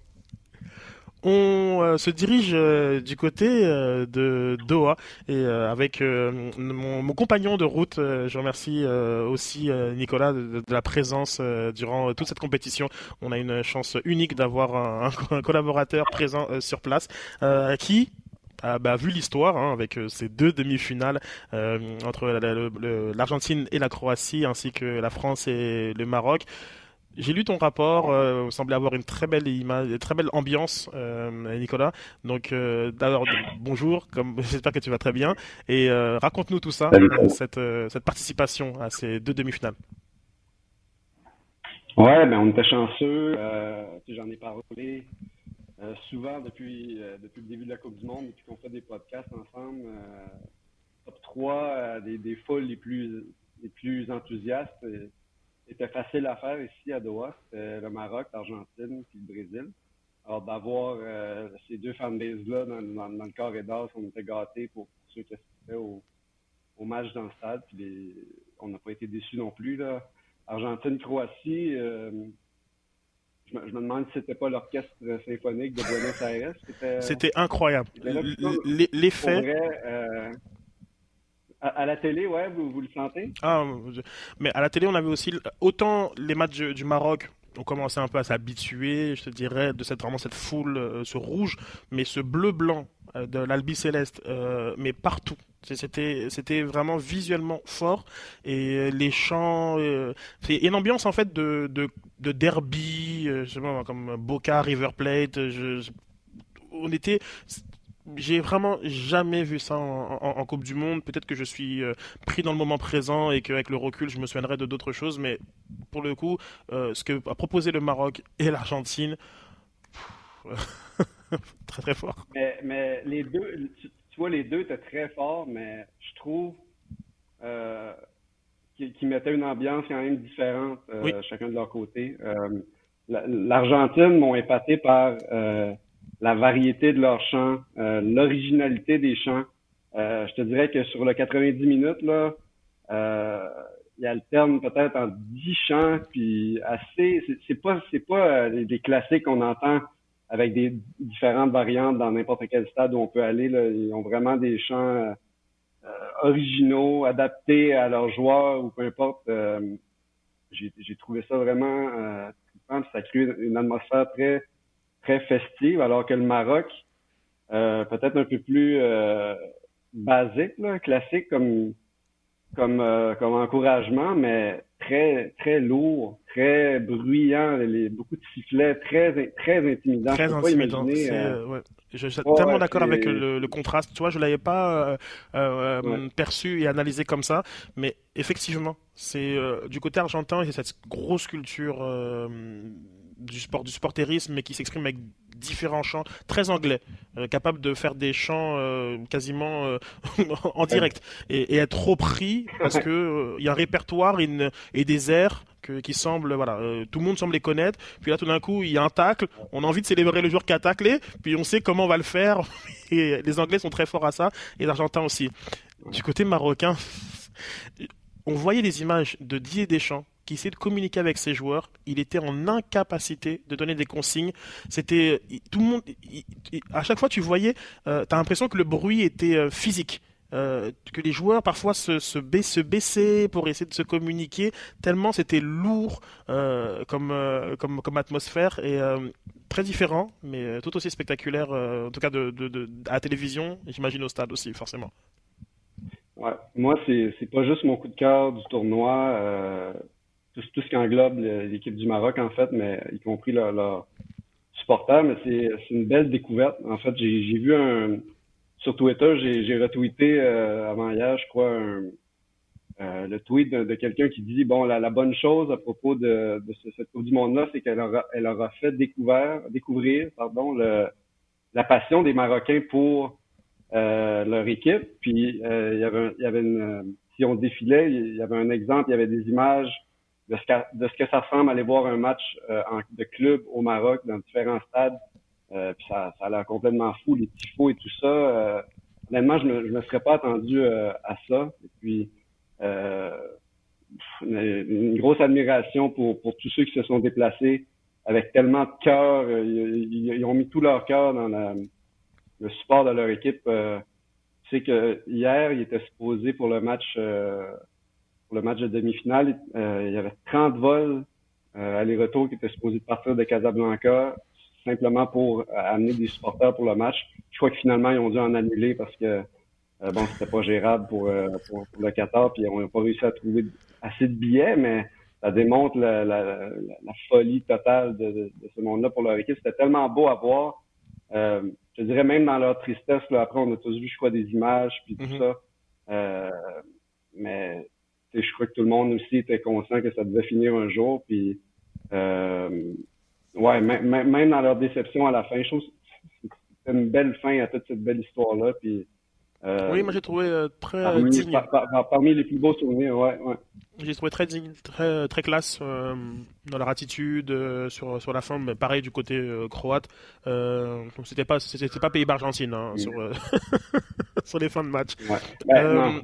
A: On euh, se dirige euh, du côté euh, de Doha et avec mon, compagnon de route, je remercie aussi Nicolas de, la présence durant toute cette compétition. On a une chance unique d'avoir un, collaborateur présent sur place qui a bah, vu l'histoire hein, avec euh, ces deux demi-finales entre l'Argentine et la Croatie, ainsi que la France et le Maroc. J'ai lu ton rapport, euh, vous semblez avoir une très belle image, une très belle ambiance, euh, Nicolas. Donc, euh, d'abord, bonjour, comme j'espère que tu vas très bien, et euh, raconte-nous tout ça, cette, cette participation à ces deux demi-finales.
D: Ouais, ben on était chanceux, j'en ai parlé souvent depuis depuis le début de la Coupe du Monde, depuis qu'on fait des podcasts ensemble. top 3 des, des foules les plus les plus enthousiastes. Et, était facile à faire ici à Doha. C'était le Maroc, l'Argentine puis le Brésil. Alors d'avoir euh, ces deux fanbases-là dans, dans, dans, le corridor, on était gâtés pour, pour ceux qui assistaient au, au match dans le stade. Puis les, on n'a pas été déçus non plus. Là. Argentine-Croatie, euh, je, me, je, me demande si c'était pas l'orchestre symphonique de Buenos Aires.
A: C'était incroyable. L'effet.
D: À, la télé, ouais, vous, vous le sentez?
A: Ah, mais à la télé, on avait aussi autant les matchs du, Maroc on commençait un peu à s'habituer, je te dirais, de cette vraiment cette foule, euh, ce rouge, mais ce bleu blanc euh, de l'Albi Céleste, euh, mais partout. C'était, vraiment visuellement fort et les chants, c'est une ambiance en fait de, de, de derby, comme Boca, River Plate. on était, j'ai vraiment jamais vu ça en, Coupe du Monde. Peut-être que je suis euh, pris dans le moment présent et qu'avec le recul, je me souviendrai de d'autres choses. Mais pour le coup, euh, ce que a proposé le Maroc et l'Argentine, très très fort.
D: Mais, les deux, tu, vois, les deux étaient très forts, mais je trouve euh, qu'ils mettaient une ambiance quand même différente, chacun de leur côté. L'Argentine m'ont épaté par la variété de leurs chants, euh, l'originalité des chants. Euh, je te dirais que sur le 90 minutes, là, euh, il alterne peut-être en 10 chants, puis assez. C'est pas c'est pas des classiques qu'on entend avec des différentes variantes dans n'importe quel stade où on peut aller. Là. Ils ont vraiment des chants originaux, adaptés à leurs joueurs ou peu importe. J'ai trouvé ça vraiment euh, ça crée une atmosphère très très festive, alors que le Maroc, euh, peut-être un peu plus euh, basique, là, classique comme comme euh, comme encouragement, mais très très lourd, très bruyant, les, beaucoup de sifflets, très très intimidant.
A: Très intimidant. Euh, je suis tellement d'accord avec le, contraste. Tu vois, je l'avais pas perçu et analysé comme ça, mais effectivement, c'est du côté argentin, il y a cette grosse culture du sport, du sportérisme, mais qui s'exprime avec différents chants, très anglais, euh, capable de faire des chants euh, quasiment euh, en direct et, être trop pris parce que il y a un répertoire et, des airs qui semblent, voilà, tout le monde semble les connaître. Puis là, tout d'un coup, il y a un tacle, on a envie de célébrer le joueur qui a taclé, puis on sait comment on va le faire. Et les Anglais sont très forts à ça, et les Argentins aussi. Du côté marocain, on voyait des images de Didier Deschamps qui essayait de communiquer avec ses joueurs. Il était en incapacité de donner des consignes. C'était tout le monde. à chaque fois, tu voyais, euh, tu as l'impression que le bruit était euh, physique. Euh, que les joueurs parfois se, baissaient pour essayer de se communiquer, tellement c'était lourd comme, comme, atmosphère et très différent, mais tout aussi spectaculaire, en tout cas à la télévision, j'imagine au stade aussi, forcément.
D: Ouais. Moi, c'est pas juste mon coup de cœur du tournoi tout, tout ce qui englobe l'équipe du Maroc, en fait, mais y compris leurs leur supporters. Mais c'est une belle découverte. En fait, j'ai vu un. Sur Twitter, j'ai retweeté euh, avant hier, je crois, euh, le tweet de, quelqu'un qui dit bon la, la, bonne chose à propos de, de cette Coupe du Monde-là, c'est qu'elle aura, elle aura fait découvrir, découvrir pardon, le, la passion des Marocains pour euh, leur équipe. Puis il y avait, il y avait une, si on défilait, il y avait un exemple, il y avait des images de ce, de ce que ça ressemble aller voir un match euh, de club au Maroc dans différents stades. Euh, puis ça, ça a l'air complètement fou, les tifos et tout ça. Euh, honnêtement, je me, je me serais pas attendu euh, à ça. Et puis, une grosse admiration pour, pour tous ceux qui se sont déplacés avec tellement de cœur. Ils, ont mis tout leur cœur dans la, le support de leur équipe. Euh, tu sais que hier, ils étaient supposés pour le match le match de demi-finale, euh, il y avait 30 vols euh, aller-retour qui étaient supposés partir de Casablanca simplement pour euh, amener des supporters pour le match. Je crois que finalement, ils ont dû en annuler parce que euh, bon, c'était pas gérable pour, pour, le Qatar, puis on n'a pas réussi à trouver assez de billets, mais ça démontre la, la, la, folie totale de, de, ce monde-là pour leur équipe. C'était tellement beau à voir. Euh, je dirais même dans leur tristesse, là, après on a tous vu, je crois, des images puis tout mm-hmm. ça. Euh, mais je crois que tout le monde aussi était conscient que ça devait finir un jour. Puis, euh, ouais, même dans leur déception à la fin, je trouve que c'était une belle fin à toute cette belle histoire-là. Puis,
A: euh, oui, moi j'ai trouvé euh, très
D: parmi,
A: digne.
D: parmi les plus beaux souvenirs, ouais, ouais.
A: J'ai trouvé très digne, très, très classe euh, dans leur attitude sur, sur la fin, mais pareil du côté croate. donc c'était pas c'était pas pays Argentine hein, sur sur les fins de match.
D: Ouais. Ben,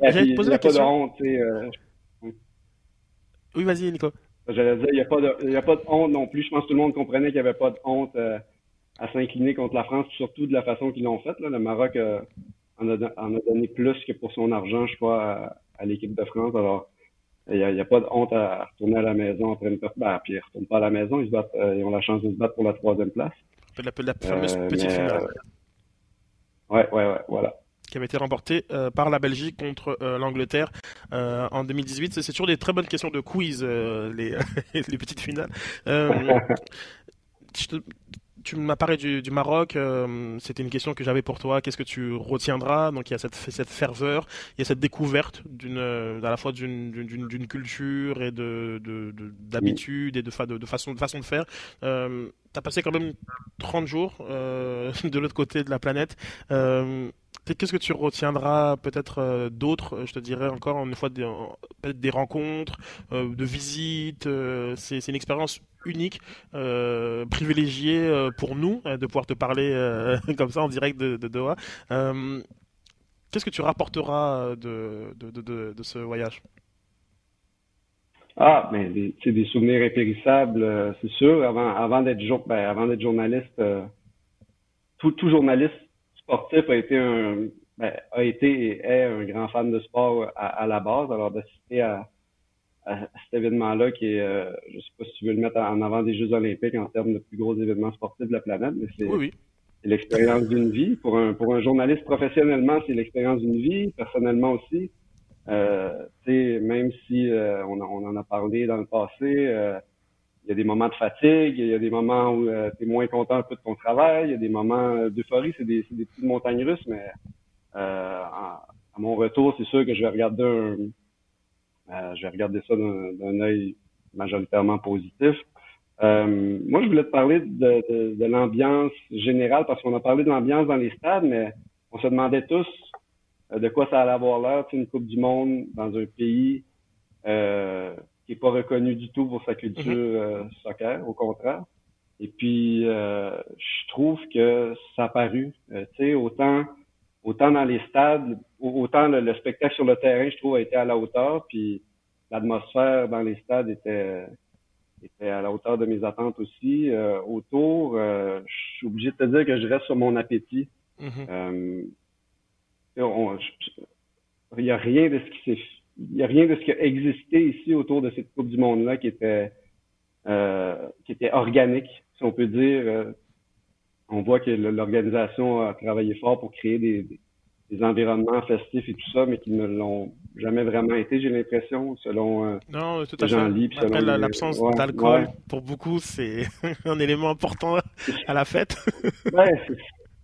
D: J'allais te poser la question. Euh,
A: oui, vas-y, Nico.
D: J'allais dire, il n'y a, pas de, a pas de honte non plus. Je pense que tout le monde comprenait qu'il n'y avait pas de honte euh, à s'incliner contre la France, surtout de la façon qu'ils l'ont faite. Le Maroc euh, en, a, donné plus que pour son argent, je crois, à, l'équipe de France. Alors, il n'y a, pas de honte à retourner à la maison après une ben, puis ils ne retournent pas à la maison, ils, se battent, ils ont la chance de se battre pour la troisième place.
A: La, la fameuse petite finale.
D: ouais, ouais, ouais, voilà
A: qui avait été remporté euh, par la Belgique contre euh, l'Angleterre euh, en 2018. C'est toujours des très bonnes questions de quiz, les, petites finales. tu m'as parlé du, Maroc, c'était une question que j'avais pour toi. Qu'est-ce que tu retiendras? Donc il y a cette, cette ferveur, il y a cette découverte à la fois d'une culture et de, d'habitude et de, de, façon, de façon de faire. Tu as passé quand même 30 jours de l'autre côté de la planète. Qu'est-ce que tu retiendras peut-être euh, d'autres, je te dirais encore une fois, peut-être des rencontres, euh, de visites. Euh, c'est, une expérience unique, privilégiée pour nous de pouvoir te parler comme ça en direct de, Doha. Qu'est-ce que tu rapporteras de, ce voyage?
D: Ah, mais c'est des souvenirs impérissables, c'est sûr. Avant, ben, d'être journaliste, tout journaliste sportif a été un ben, a été et est un grand fan de sport à, la base. Alors d'assister à, à, cet événement-là qui est, euh, je sais pas si tu veux le mettre en avant des Jeux Olympiques en termes de plus gros événements sportifs de la planète, mais c'est
A: oui,
D: l'expérience d'une vie. Pour un pour un journaliste professionnellement, c'est l'expérience d'une vie. Personnellement aussi, euh, même si euh, on, on, en a parlé dans le passé. Euh, il y a des moments de fatigue, il y a des moments où euh, tu es moins content un peu de ton travail, il y a des moments euh, d'euphorie, c'est des, petites montagnes russes, mais euh, à, mon retour, c'est sûr que je vais regarder un, je vais regarder ça d'un œil majoritairement positif. moi, je voulais te parler de, de, l'ambiance générale parce qu'on a parlé de l'ambiance dans les stades, mais on se demandait tous de quoi ça allait avoir l'air, une Coupe du Monde dans un pays euh, qui est pas reconnu du tout pour sa culture euh, soccer, au contraire. Et puis, euh, je trouve que ça a paru. Euh, tu sais, autant, autant dans les stades, autant le, spectacle sur le terrain, je trouve, a été à la hauteur. Puis l'atmosphère dans les stades était, était à la hauteur de mes attentes aussi. autour, je suis obligé de te dire que je reste sur mon appétit. Mhm. Il n'y a rien de ce qui s'est il n'y a rien de ce qui a existé ici autour de cette Coupe du Monde-là qui était euh, qui était organique, si on peut dire. Euh, on voit que l'organisation a travaillé fort pour créer des, des, environnements festifs et tout ça, mais qui ne l'ont jamais vraiment été, j'ai l'impression, selon euh,
A: non, tout à fait. L'absence d'alcool, pour beaucoup, c'est un élément important à la fête.
D: ouais,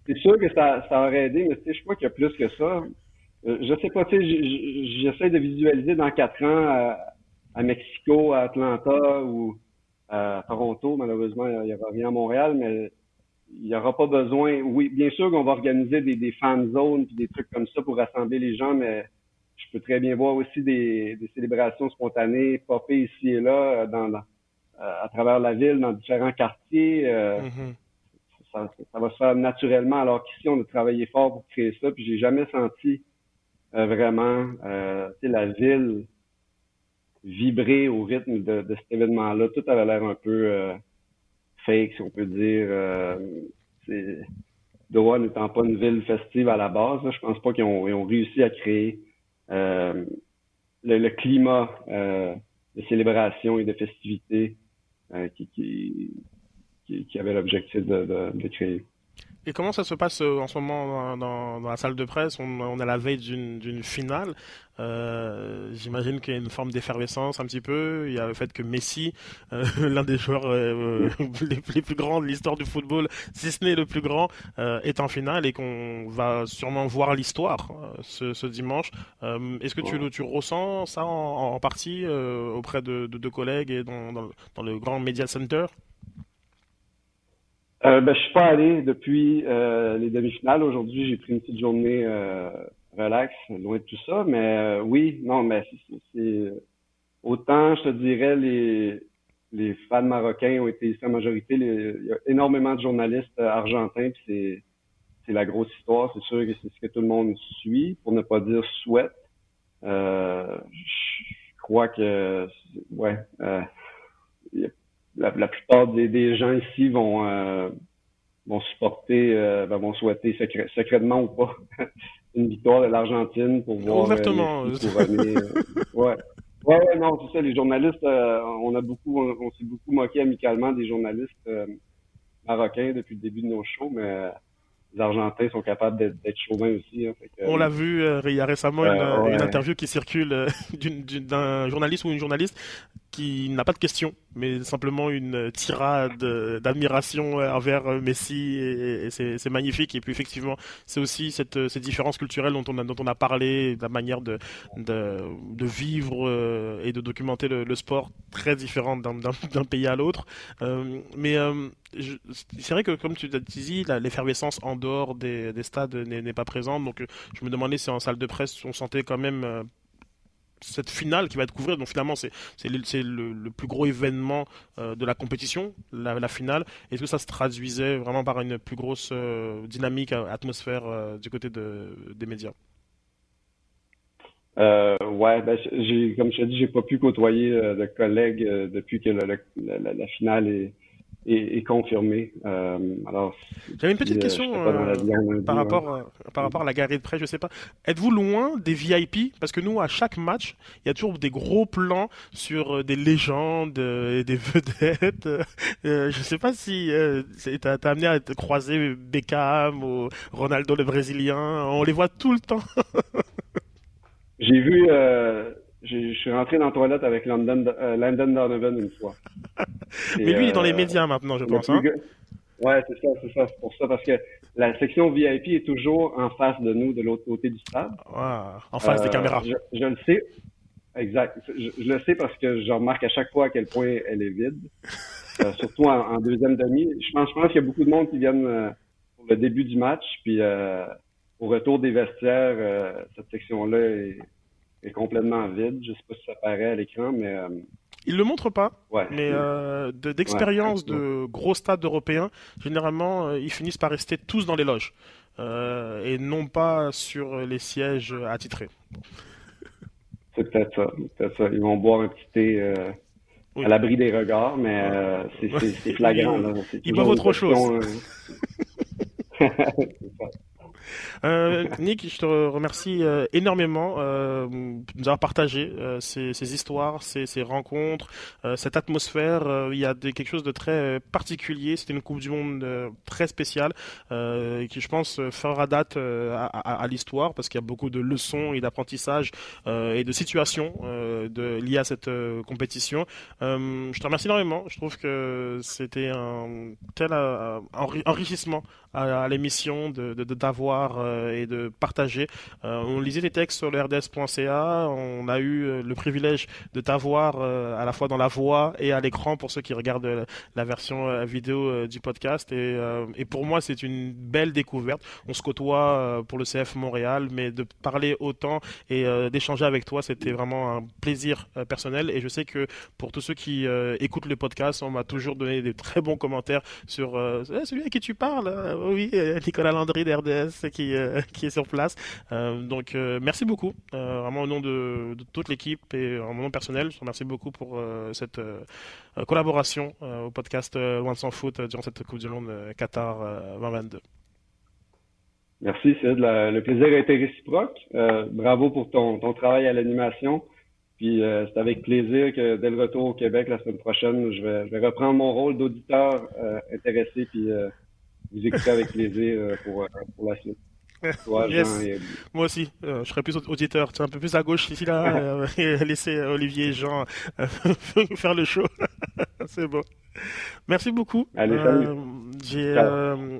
D: c'est sûr que ça, ça aurait aidé, mais tu sais, je crois qu'il y a plus que ça. Euh, je sais pas, tu sais, j'essaie de visualiser dans quatre ans à, Mexico, à Atlanta ou à Toronto. Malheureusement, il n'y aura rien à Montréal, mais il n'y aura pas besoin. Oui, bien sûr qu'on va organiser des, des fan zones puis des trucs comme ça pour rassembler les gens, mais je peux très bien voir aussi des, des célébrations spontanées popper ici et là dans, euh, à travers la ville, dans différents quartiers. Euh, mm-hmm. ça, ça, va se faire naturellement, alors qu'ici, on a travaillé fort pour créer ça, puis j'ai jamais senti euh, vraiment, euh, la ville vibrer au rythme de, de cet événement-là. Tout avait l'air un peu euh, fake, si on peut dire. Euh, Doha n'étant pas une ville festive à la base, je pense pas qu'ils ont, ont, réussi à créer euh, le, climat de célébration et de festivité qui, qui, qui, avait l'objectif de, de, de créer.
A: Et comment ça se passe euh, en ce moment dans, dans la salle de presse? On, on, est à la veille d'une finale. Euh, J'imagine qu'il y a une forme d'effervescence un petit peu. Il y a le fait que Messi, euh, l'un des joueurs euh, les, les, plus grands de l'histoire du football, si ce n'est le plus grand, est en finale et qu'on va sûrement voir l'histoire ce, ce, dimanche. Est-ce que tu, tu, ressens ça en, en partie auprès de, de, de, collègues et dans le grand Media Center?
D: Euh, ben, je suis pas allé depuis euh, les demi-finales. Aujourd'hui, j'ai pris une petite journée euh, relax, loin de tout ça. Mais euh, oui, non, mais c'est autant, je te dirais, les les fans marocains ont été en majorité. il y a énormément de journalistes argentins, c'est c'est la grosse histoire. C'est sûr que c'est ce que tout le monde suit, pour ne pas dire souhaite. Euh, je crois que ouais. Euh, la, la plupart des, des, gens ici vont euh, vont supporter, euh, ben, vont souhaiter secrètement ou pas une victoire de l'Argentine pour voir
A: ouvertement.
D: Euh, ouais. Ouais, non, c'est ça. Les journalistes, on a beaucoup, on, s'est beaucoup moqué amicalement des journalistes marocains depuis le début de nos shows, mais les Argentins sont capables d'être chauvins aussi. Hein,
A: On l'a vu, euh, il y a récemment une, interview qui circule euh, d'un journaliste ou une journaliste qui n'a pas de questions, mais simplement une tirade d'admiration envers Messi et, c'est magnifique. Et puis effectivement, c'est aussi cette, cette différence culturelle dont on a, parlé, la manière de, vivre euh, et de documenter le, le sport très différente d'un pays à l'autre. Euh, mais euh, c'est vrai que comme tu l'as dit, l'effervescence en dehors des, des stades n'est pas présente. Donc je me demandais si en salle de presse on sentait quand même cette finale qui va être couverte. Donc finalement, c'est le, le, plus gros événement euh, de la compétition, la, finale. Est-ce que ça se traduisait vraiment par une plus grosse euh, dynamique, euh, atmosphère du côté de, des médias?
D: Ouais, ben, comme je t'ai dit, j'ai pas pu côtoyer de collègues depuis que la, finale est, est, confirmé. Euh, alors,
A: j'avais une petite euh, question euh, par rapport par rapport à la galerie de presse. Je sais pas. Êtes-vous loin des VIP Parce que nous, à chaque match, il y a toujours des gros plans sur des légendes et des vedettes. je sais pas si t'as as amené à croiser Beckham ou Ronaldo le Brésilien. On les voit tout le temps.
D: J'ai vu je suis rentré dans la toilette avec London, euh, Landon Donovan une fois.
A: Mais lui, il est dans les euh, médias maintenant, je pense. Hein?
D: Ouais, c'est ça, c'est ça. C'est pour ça, parce que la section VIP est toujours en face de nous, de l'autre côté du stade.
A: en face des euh, caméras.
D: Je, le sais. Exact. Je, le sais parce que je remarque à chaque fois à quel point elle est vide. surtout en, deuxième demi. Je pense, je pense qu'il y a beaucoup de monde qui viennent pour le début du match. Puis au retour des vestiaires, cette section-là est est complètement vide. Je sais pas si ça paraît à l'écran, mais. Euh,
A: il le montre pas, mais euh, d'expérience de, gros stades européens, généralement, euh, ils finissent par rester tous dans les loges et non pas sur les sièges attitrés.
D: C'est peut-être ça, peut ça. Ils vont boire un petit thé à l'abri des regards, mais c'est flagrant.
A: Ils boivent autre chose. Euh, Nick, je te remercie euh, énormément euh, de nous avoir partagé ces, histoires, ces, rencontres, cette atmosphère. il y a quelque chose de très particulier. C'était une Coupe du Monde très spéciale qui, je pense, fera date à, l'histoire parce qu'il y a beaucoup de leçons et d'apprentissage et de situations liées à cette compétition. je te remercie énormément. Je trouve que c'était un tel enrichissement à, l'émission de d'avoir euh, et de partager. Euh, on lisait des textes sur le rds.ca, on a eu euh, le privilège de t'avoir à la fois dans la voix et à l'écran pour ceux qui regardent la version vidéo du podcast. Et, et pour moi, c'est une belle découverte. On se côtoie pour le CF Montréal, mais de parler autant et d'échanger avec toi, c'était vraiment un plaisir personnel. Et je sais que pour tous ceux qui écoutent le podcast, on m'a toujours donné des très bons commentaires sur eh, celui à qui tu parles oui, euh, Nicolas Landry d'RDS qui, euh, qui est sur place. Euh, donc merci beaucoup, vraiment au nom de, toute l'équipe et en mon nom personnel, je vous remercie beaucoup pour cette collaboration au podcast Loin sans foot durant cette Coupe du Monde Qatar 2022.
D: Merci, le plaisir a été réciproque. bravo pour ton, ton travail à l'animation. Puis c'est avec plaisir que dès le retour au Québec la semaine prochaine, je vais, je vais reprendre mon rôle d'auditeur intéressé puis vous écouter avec plaisir euh, pour, euh, pour la suite.
A: Moi aussi, euh, je serais plus auditeur, un peu plus à gauche ici là, et laisser Olivier et Jean faire le show. C'est bon. Merci beaucoup.
D: Allez.
A: Euh,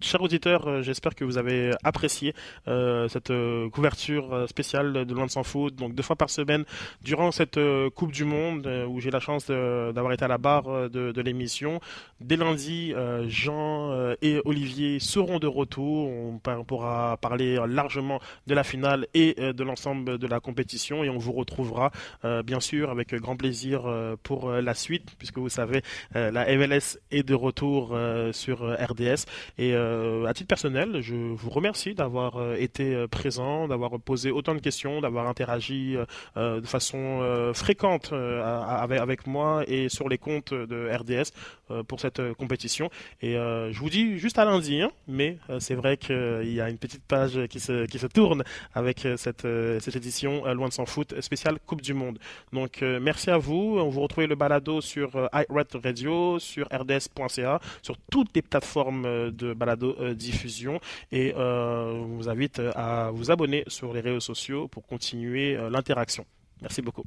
A: chers auditeurs, euh, j'espère que vous avez apprécié euh, cette couverture spéciale de Loin de s'en foot. Donc deux fois par semaine durant cette Coupe du Monde où j'ai la chance d'avoir été à la barre de, l'émission. Dès lundi, Jean et Olivier seront de retour. On pourra parler largement de la finale et de l'ensemble de la compétition et on vous retrouvera bien sûr avec grand plaisir pour la suite puisque vous savez la MLS est de retour sur euh, RDS. Et euh, à titre personnel, je vous remercie d'avoir euh, été présent, d'avoir posé autant de questions, d'avoir interagi de façon fréquente avec, moi et sur les comptes de RDS pour cette compétition. Et je vous dis juste à lundi, hein, mais c'est vrai qu'il y a une petite page qui se, qui se tourne avec cette, cette édition Loin de s'en foot spéciale Coupe du Monde. Donc merci à vous. On vous retrouve le balado sur iRed Radio, sur rds.ca, sur toutes les plateformes de balado diffusion et on vous invite à vous abonner sur les réseaux sociaux pour continuer l'interaction. Merci beaucoup.